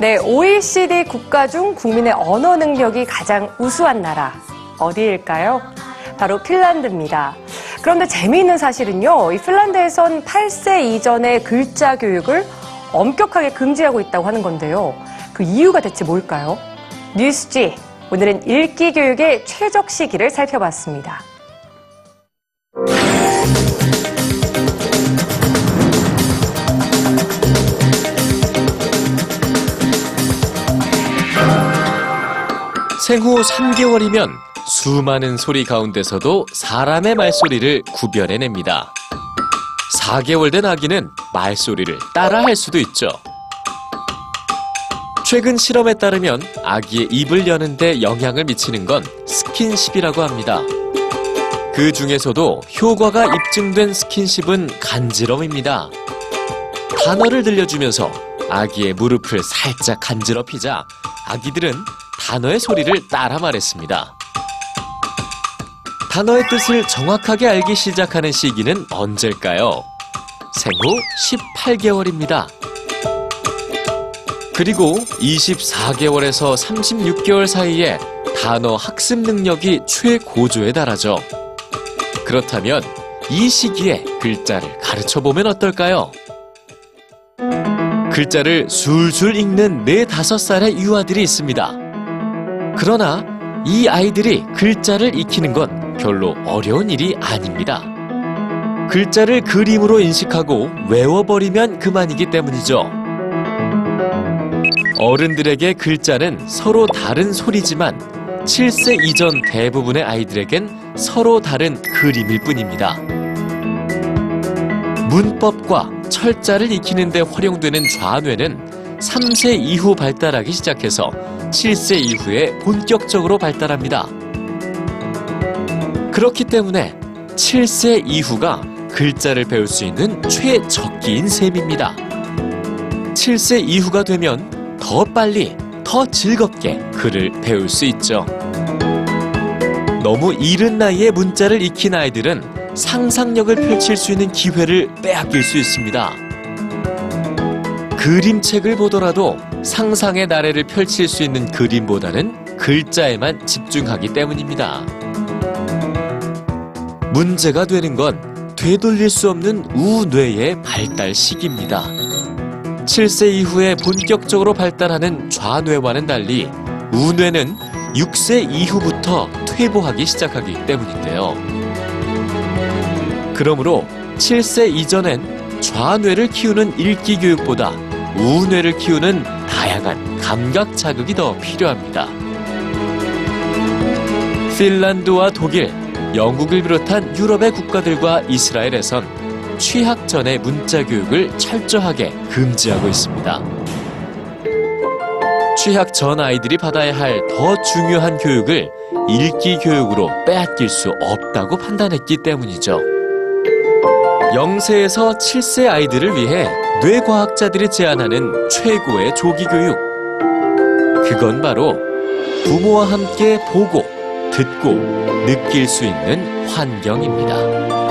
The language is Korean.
네, OECD 국가 중 국민의 언어 능력이 가장 우수한 나라 어디일까요? 바로 핀란드입니다. 그런데 재미있는 사실은요, 이 핀란드에선 8세 이전의 글자 교육을 엄격하게 금지하고 있다고 하는 건데요. 그 이유가 대체 뭘까요? 뉴스지 오늘은 읽기 교육의 최적 시기를 살펴봤습니다. 생후 3개월이면 수많은 소리 가운데서도 사람의 말소리를 구별해냅니다. 4개월 된 아기는 말소리를 따라할 수도 있죠. 최근 실험에 따르면 아기의 입을 여는데 영향을 미치는 건 스킨십이라고 합니다. 그 중에서도 효과가 입증된 스킨십은 간지럼입니다. 단어를 들려주면서 아기의 무릎을 살짝 간지럽히자 아기들은 단어의 소리를 따라 말했습니다. 단어의 뜻을 정확하게 알기 시작하는 시기는 언제일까요? 생후 18개월입니다. 그리고 24개월에서 36개월 사이에 단어 학습 능력이 최고조에 달하죠. 그렇다면 이 시기에 글자를 가르쳐 보면 어떨까요? 글자를 술술 읽는 4, 5살의 유아들이 있습니다. 그러나 이 아이들이 글자를 익히는 건 별로 어려운 일이 아닙니다. 글자를 그림으로 인식하고 외워버리면 그만이기 때문이죠. 어른들에게 글자는 서로 다른 소리지만 7세 이전 대부분의 아이들에겐 서로 다른 그림일 뿐입니다. 문법과 철자를 익히는 데 활용되는 좌뇌는 3세 이후 발달하기 시작해서 7세 이후에 본격적으로 발달합니다. 그렇기 때문에 7세 이후가 글자를 배울 수 있는 최적기인 셈입니다. 7세 이후가 되면 더 빨리, 더 즐겁게 글을 배울 수 있죠. 너무 이른 나이에 문자를 익힌 아이들은 상상력을 펼칠 수 있는 기회를 빼앗길 수 있습니다. 그림책을 보더라도 상상의 나래를 펼칠 수 있는 그림보다는 글자에만 집중하기 때문입니다. 문제가 되는 건 되돌릴 수 없는 우뇌의 발달 시기입니다. 7세 이후에 본격적으로 발달하는 좌뇌와는 달리 우뇌는 6세 이후부터 퇴보하기 시작하기 때문인데요. 그러므로 7세 이전엔 좌뇌를 키우는 읽기 교육보다 우뇌를 키우는 다양한 감각 자극이 더 필요합니다. 핀란드와 독일, 영국을 비롯한 유럽의 국가들과 이스라엘에선 취학 전의 문자 교육을 철저하게 금지하고 있습니다. 취학 전 아이들이 받아야 할 더 중요한 교육을 읽기 교육으로 빼앗길 수 없다고 판단했기 때문이죠. 0세에서 7세 아이들을 위해 뇌과학자들이 제안하는 최고의 조기 교육. 그건 바로 부모와 함께 보고, 듣고, 느낄 수 있는 환경입니다.